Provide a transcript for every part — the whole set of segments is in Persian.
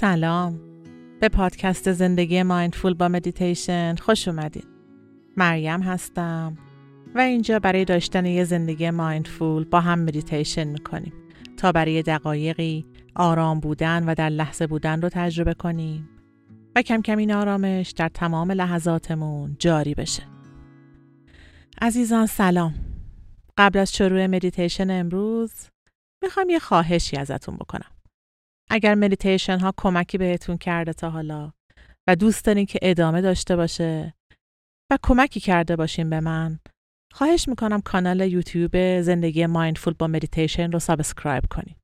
سلام. به پادکست زندگی mindful با مدیتیشن خوش اومدین. مریم هستم و اینجا برای داشتن یه زندگی mindful با هم مدیتیشن می‌کنیم تا برای دقایقی آرام بودن و در لحظه بودن رو تجربه کنیم و کم کم این آرامش در تمام لحظاتمون جاری بشه. عزیزان سلام. قبل از شروع مدیتیشن امروز می‌خوام یه خواهشی ازتون بکنم. اگر مدیتیشن ها کمکی بهتون کرده تا حالا و دوست دارین که ادامه داشته باشه و کمکی کرده باشین به من خواهش می‌کنم کانال یوتیوب زندگی mindful با مدیتیشن رو subscribe کنین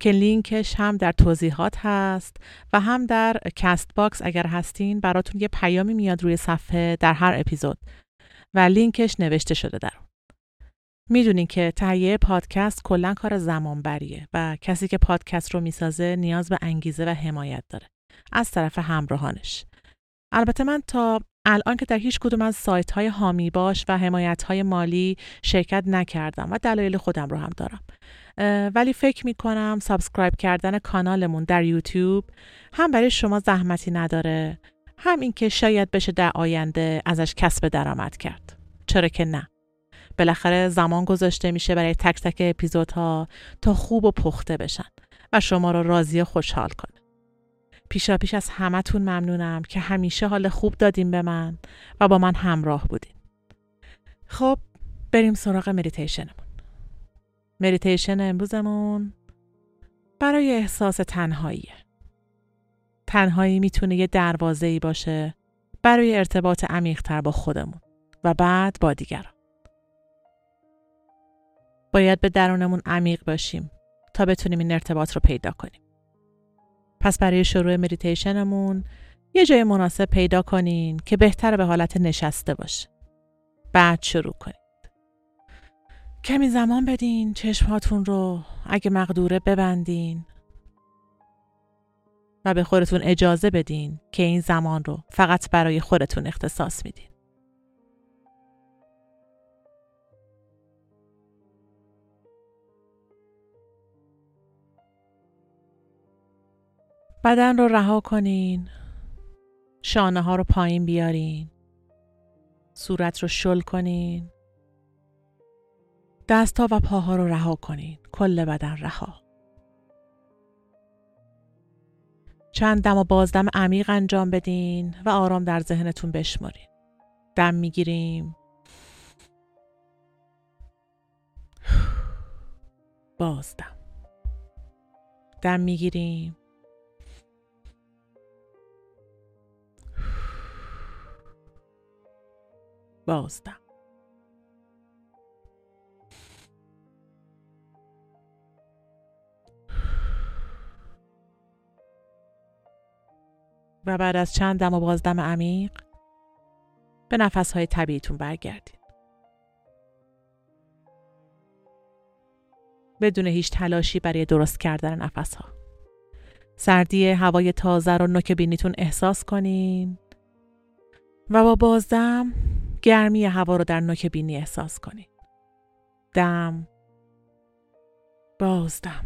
که لینکش هم در توضیحات هست و هم در کست باکس اگر هستین براتون یه پیامی میاد روی صفحه در هر اپیزود و لینکش نوشته شده در. می‌دونین که تهیه پادکست کلا کار زمان بریه و کسی که پادکست رو می‌سازه نیاز به انگیزه و حمایت داره از طرف همراهانش. البته من تا الان که در هیچ کدوم از سایت های حامی باش و حمایت های مالی شرکت نکردم و دلایل خودم رو هم دارم. ولی فکر می کنم subscribe کردن کانالمون در یوتیوب هم برای شما زحمتی نداره هم اینکه شاید بشه در آینده ازش کسب درآمد کرد. چرا که نه؟ بالاخره زمان گذاشته میشه برای تک تک اپیزودها تا خوب و پخته بشن و شما رو راضی و خوشحال کنه. پیشا پیش از همتون ممنونم که همیشه حال خوب دادین به من و با من همراه بودین. خب بریم سراغ مدیتیشنمون. مدیتیشن امروزمون برای احساس تنهاییه. تنهایی می‌تونه یه دروازه باشه برای ارتباط عمیقتر با خودمون و بعد با دیگران. باید به درونمون عمیق باشیم تا بتونیم این ارتباط رو پیدا کنیم. پس برای شروع مدیتیشنمون یه جای مناسب پیدا کنین که بهتر به حالت نشسته باشه. بعد شروع کنید. کمی زمان بدین چشمهاتون رو اگه مقدوره ببندین و به خودتون اجازه بدین که این زمان رو فقط برای خودتون اختصاص میدین. بدن رو رها کنین. شانه ها رو پایین بیارین. صورت رو شل کنین. دست ها و پاها رو رها کنین. کل بدن رها. چند دم و بازدم عمیق انجام بدین و آرام در ذهنتون بشمارین دم می‌گیریم. بازدم دم می‌گیریم. بازدم و بعد از چند دم و بازدم عمیق به نفسهای طبیعیتون برگردید. بدون هیچ تلاشی برای درست کردن نفسها. سردی هوای تازه رو نوک بینیتون احساس کنین و با بازدم گرمی هوا رو در نوک بینی احساس کنید. دم. بازدم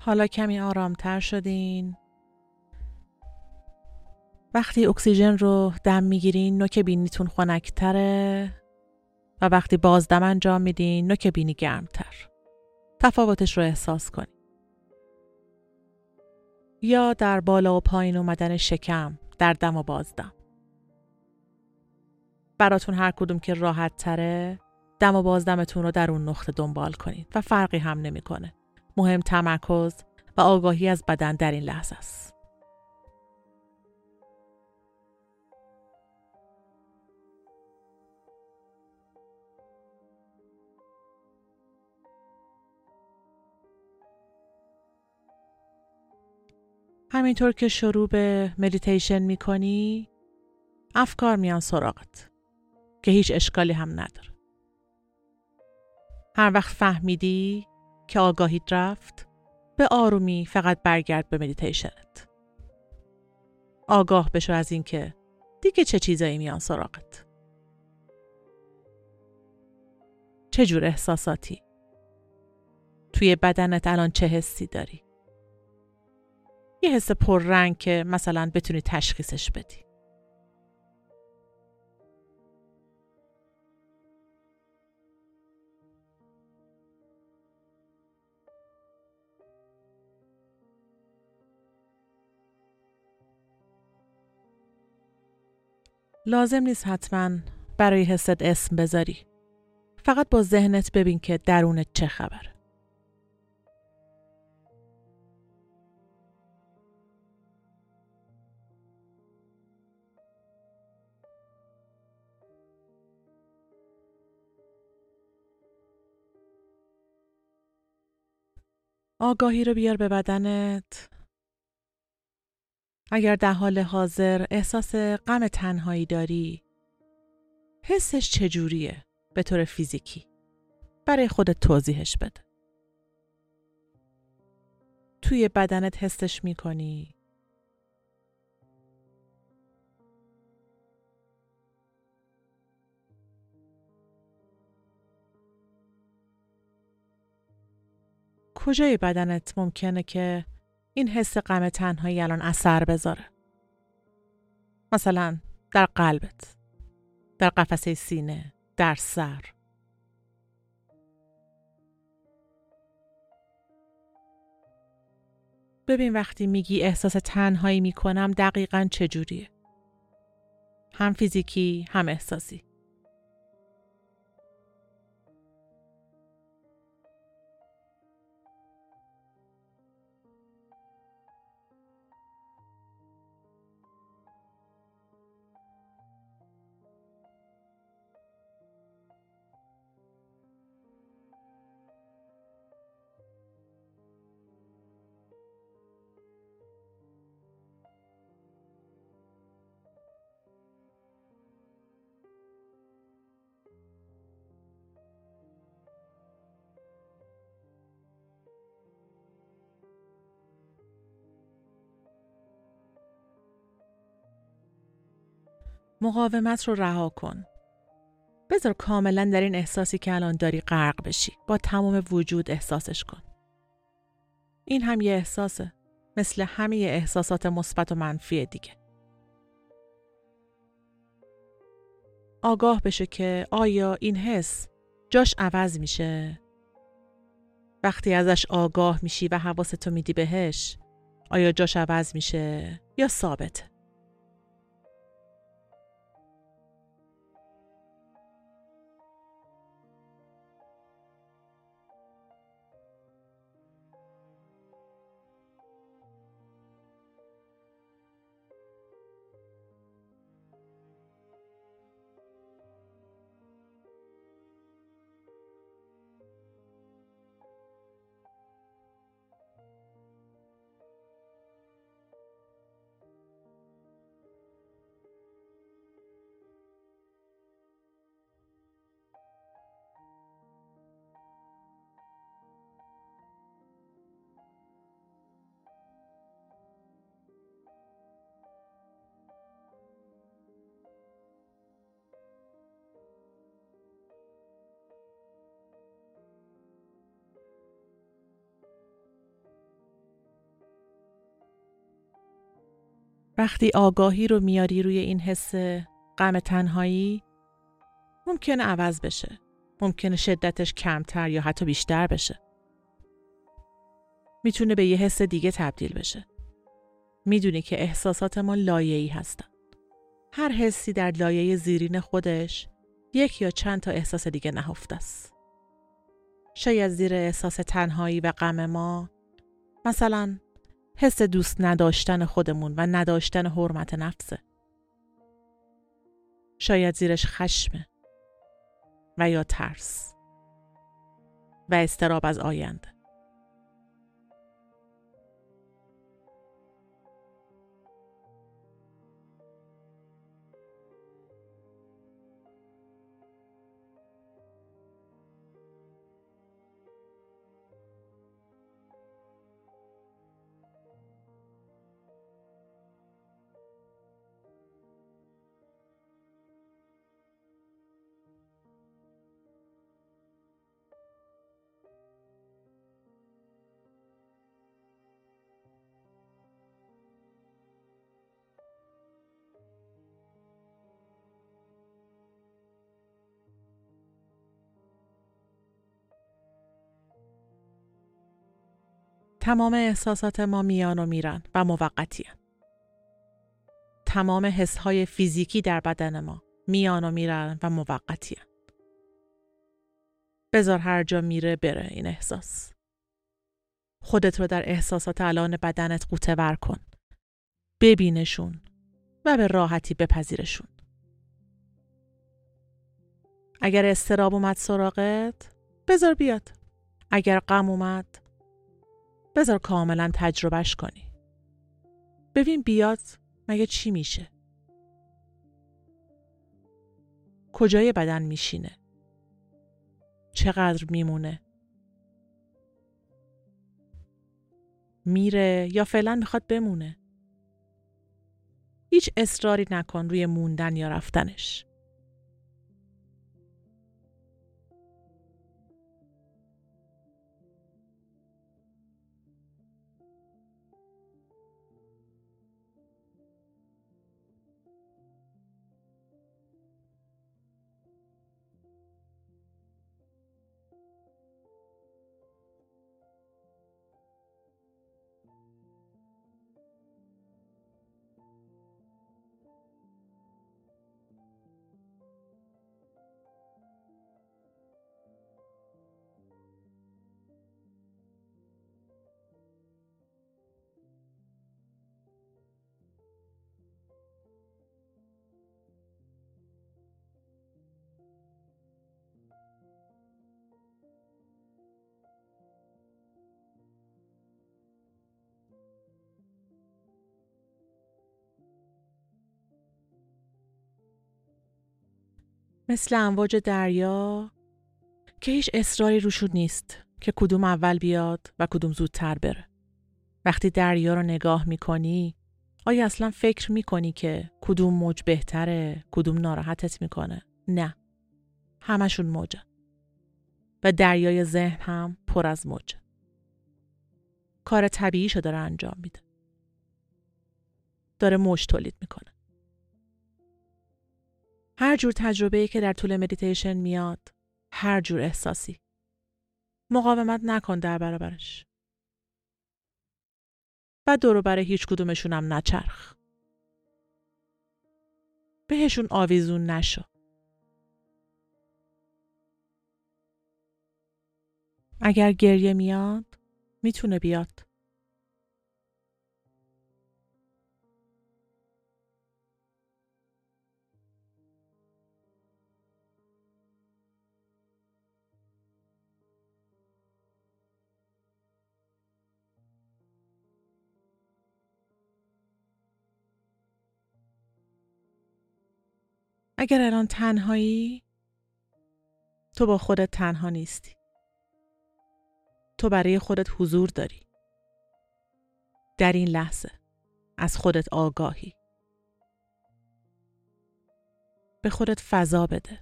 حالا کمی آرامتر شدین. وقتی اکسیژن رو دم می‌گیرین نوک بینیتون خنکتره. و وقتی بازدم انجام میدین نوک بینی گرمتر. تفاوتش رو احساس کنید. یا در بالا و پایین اومدن شکم در دم و بازدم. براتون هر کدوم که راحت تره دم و بازدمتون رو در اون نقطه دنبال کنید و فرقی هم نمی‌کنه. مهم تمرکز و آگاهی از بدن در این لحظه است. همینطور که شروع به مدیتیشن می‌کنی افکار میان سراغت که هیچ اشکالی هم نداره. هر وقت فهمیدی که آگاهیت رفت به آرومی فقط برگرد به مدیتیشنت. آگاه بشو از اینکه دیگه چه چیزایی میان سراغت. چه جور احساساتی؟ توی بدنت الان چه حسی داری؟ یه حس پررنگ که مثلا بتونی تشخیصش بدی. لازم نیست حتما برای حست اسم بذاری. فقط با ذهنت ببین که درونت چه خبره. آگاهی رو بیار به بدنت. اگر در حال حاضر احساس غم تنهایی داری حسش چجوریه به طور فیزیکی؟ برای خودت توضیحش بده. توی بدنت حسش می‌کنی؟ کجای بدنت ممکنه که این حس غم تنهایی الان اثر بذاره؟ مثلا در قلبت در قفسه سینه در سر. ببین وقتی میگی احساس تنهایی می‌کنم دقیقا چجوریه؟ هم فیزیکی هم احساسی. مقاومت رو رها کن. بذار کاملا در این احساسی که الان داری غرق بشی. با تمام وجود احساسش کن. این هم یه احساسه. مثل همه احساسات مثبت و منفی دیگه. آگاه بشه که آیا این حس جاش عوض میشه؟ وقتی ازش آگاه میشی و حواستو میدی بهش آیا جاش عوض میشه یا ثابته؟ وقتی آگاهی رو میاری روی این حس غم تنهایی ممکنه عوض بشه. ممکنه شدتش کمتر یا حتی بیشتر بشه. می‌تونه به یه حس دیگه تبدیل بشه. می‌دونی که احساسات ما لایه‌ای هستن. هر حسی در لایه زیرین خودش یک یا چند تا احساس دیگه نهفته است. شاید زیر احساس تنهایی و غم ما مثلا حس دوست نداشتن خودمون و نداشتن حرمت نفسه. شاید زیرش خشمه و یا ترس و استراب از آینده. تمام احساسات ما میان و میرن و موقتی تمام حسهای فیزیکی در بدن ما میان و میرن و موقتی بذار هر جا میره بره این احساس. خودت رو در احساسات الان بدنت قوطه ور کن. ببینشون و به راحتی بپذیرشون. اگر استراب اومد سراغت بذار بیاد. اگر غم اومد بذار کاملا تجربهش کنی. ببین بیاد مگه چی میشه؟ کجای بدن میشینه؟ چقدر میمونه؟ میره یا فعلا می‌خواد بمونه؟ هیچ اصراری نکن روی موندن یا رفتنش. مثل امواج دریا که هیچ اصراری روشون نیست که کدوم اول بیاد و کدوم زودتر بره. وقتی دریا رو نگاه می‌کنی آیا اصلا فکر می‌کنی که کدوم موج بهتره کدوم ناراحتت می‌کنه؟ نه. همشون موجه. و دریای ذهن هم پر از موجه. کار طبیعیشو داره انجام میده. داره موج تولید می‌کنه. هر جور تجربه که در طول مدیتیشن میاد هر جور احساسی. مقاومت نکن در برابرش. و دورو برای هیچ کدومشونم نچرخ. بهشون آویزون نشو. اگر گریه میاد می‌تونه بیاد. اگر الان تنهایی تو با خودت تنها نیستی. تو برای خودت حضور داری. در این لحظه از خودت آگاهی. به خودت فضا بده.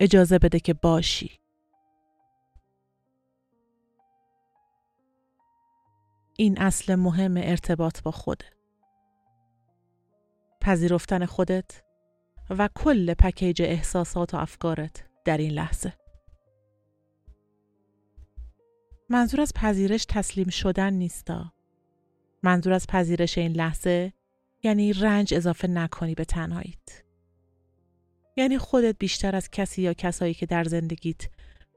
اجازه بده که باشی. این اصل مهم ارتباط با خودت پذیرفتن خودت و کل پکیج احساسات و افکارت در این لحظه. منظور از پذیرش تسلیم شدن نیستا. منظور از پذیرش این لحظه یعنی رنج اضافه نکنی به تنهاییت. یعنی خودت بیشتر از کسی یا کسایی که در زندگیت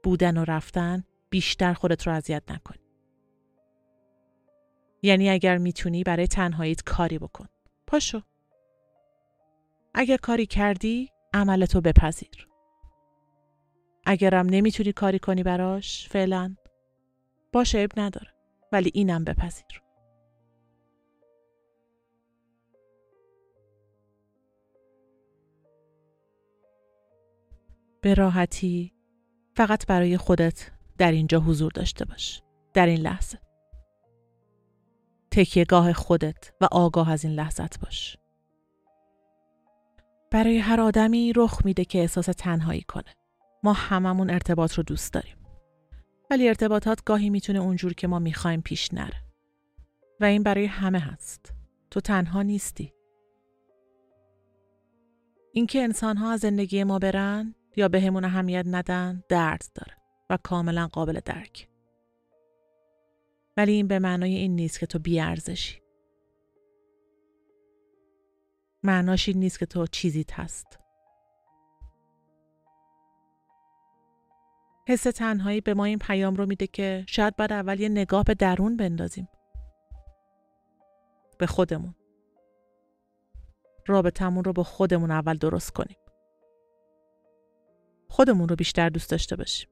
بودن و رفتن بیشتر خودت رو اذیت نکنی. یعنی اگر می‌تونی برای تنهاییت کاری بکن. پاشو. اگر کاری کردی عملتو بپذیر. اگرم نمی‌تونی کاری کنی براش فعلا باشه اب نداره ولی اینم بپذیر. به راحتی فقط برای خودت در اینجا حضور داشته باش. در این لحظه. تکیهگاه خودت و آگاه از این لحظت باش. برای هر آدمی رخ میده که احساس تنهایی کنه. ما هممون ارتباط رو دوست داریم. ولی ارتباطات گاهی می‌تونه اونجور که ما می‌خوایم پیش نره. و این برای همه هست. تو تنها نیستی. اینکه انسان ها زندگی ما برن یا به همون اهمیت ندن درد داره و کاملا قابل درک. ولی این به معنای این نیست که تو بیارزشی. معناش این نیست که تو چیزیت هست. حس تنهایی به ما این پیام رو میده که شاید بعد اول یه نگاه به درون بندازیم. به خودمون. رابطمون رو با خودمون اول درست کنیم. خودمون رو بیشتر دوست داشته باشیم.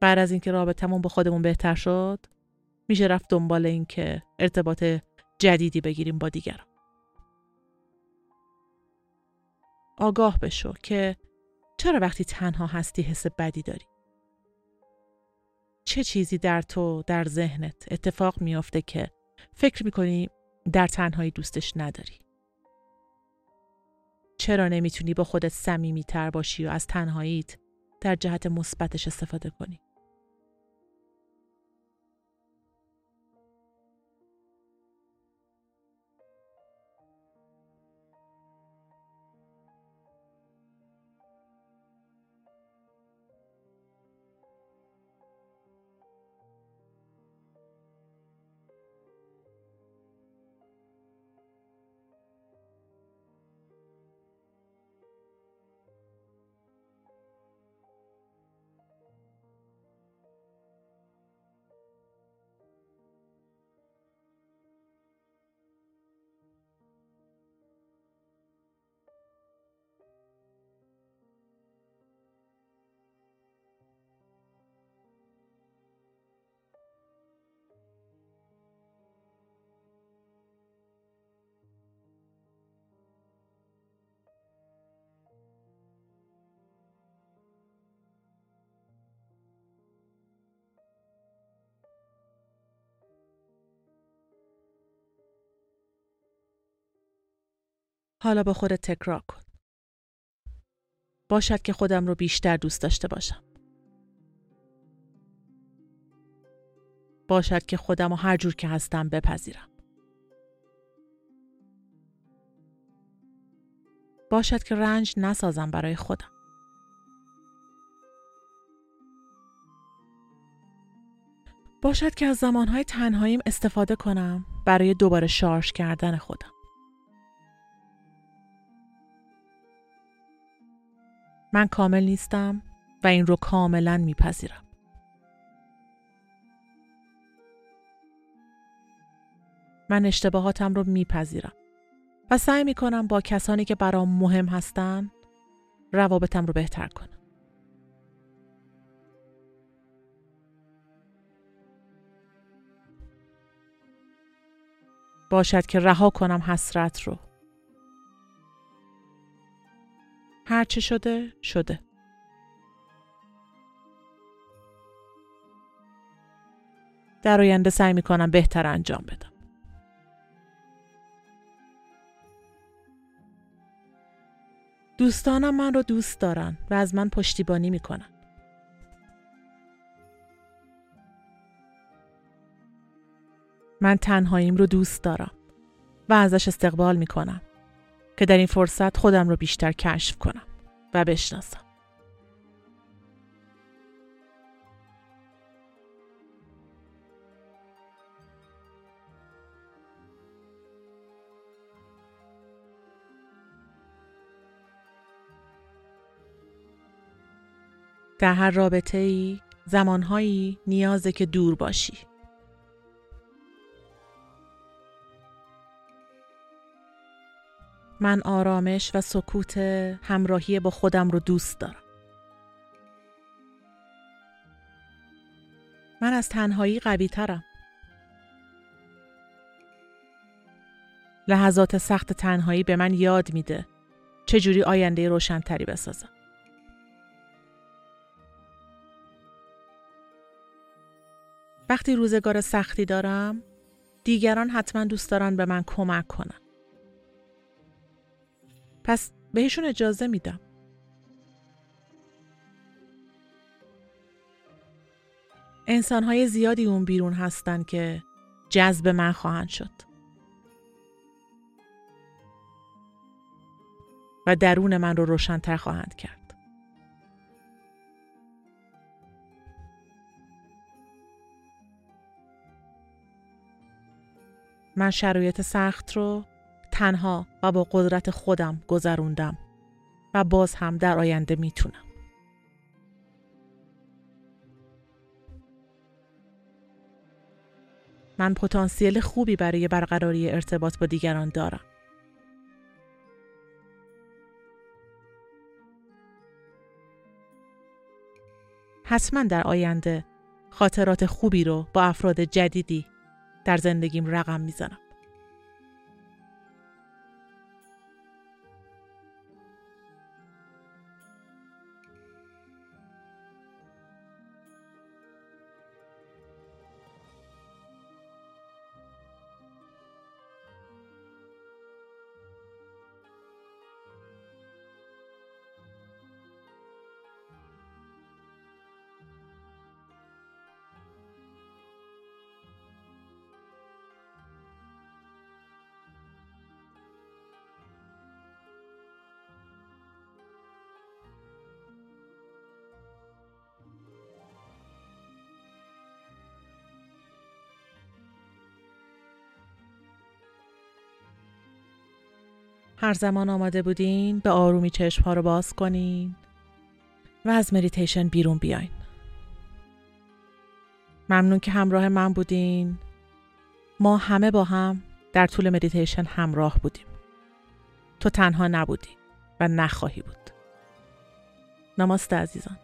بعد از اینکه رابطمون با خودمون بهتر شد میشه رفت دنبال این که ارتباط جدیدی بگیریم با دیگران. آگاه بشو که چرا وقتی تنها هستی حس بدی داری؟ چه چیزی در تو در ذهنت اتفاق میافته که فکر می‌کنی در تنهایی دوستش نداری؟ چرا نمی‌تونی با خودت صمیمی تر باشی و از تنهاییت در جهت مثبتش استفاده کنی؟ حالا با خودت تکرار کن. باشد که خودم رو بیشتر دوست داشته باشم. باشد که خودم رو هر جور که هستم بپذیرم. باشد که رنج نسازم برای خودم. باشد که از زمانهای تنهاییم استفاده کنم برای دوباره شارژ کردن خودم. من کامل نیستم و این رو کاملا میپذیرم. من اشتباهاتم رو میپذیرم و سعی می‌کنم با کسانی که برام مهم هستن روابطم رو بهتر کنم. باشد که رها کنم حسرت رو هرچه شده شده در آینده سعی می کنم بهتر انجام بدم دوستانم من رو دوست دارن و از من پشتیبانی می کنن. من تنهاییم رو دوست دارم و ازش استقبال می کنم. که در این فرصت خودم رو بیشتر کشف کنم و بشناسم. در هر رابطه ای زمانهایی نیازه که دور باشی من آرامش و سکوت همراهی با خودم رو دوست دارم. من از تنهایی قوی ترم. لحظات سخت تنهایی به من یاد میده چجوری آینده روشنتری بسازم. وقتی روزگار سختی دارم دیگران حتما دوست دارن به من کمک کنن. پس بهشون اجازه میدم. انسانهای زیادی اون بیرون هستن که جذب من خواهند شد. و درون من رو روشنتر خواهند کرد. من شرایط سخت رو تنها و با قدرت خودم گذروندم و باز هم در آینده می‌تونم. من پتانسیل خوبی برای برقراری ارتباط با دیگران دارم. حتما در آینده خاطرات خوبی رو با افراد جدیدی در زندگیم رقم می‌زنم. هر زمان آماده بودین به آرومی چشم ها رو باز کنین و از مدیتیشن بیرون بیاین. ممنون که همراه من بودین. ما همه با هم در طول مدیتیشن همراه بودیم. تو تنها نبودی و نخواهی بود. نماسته عزیزان.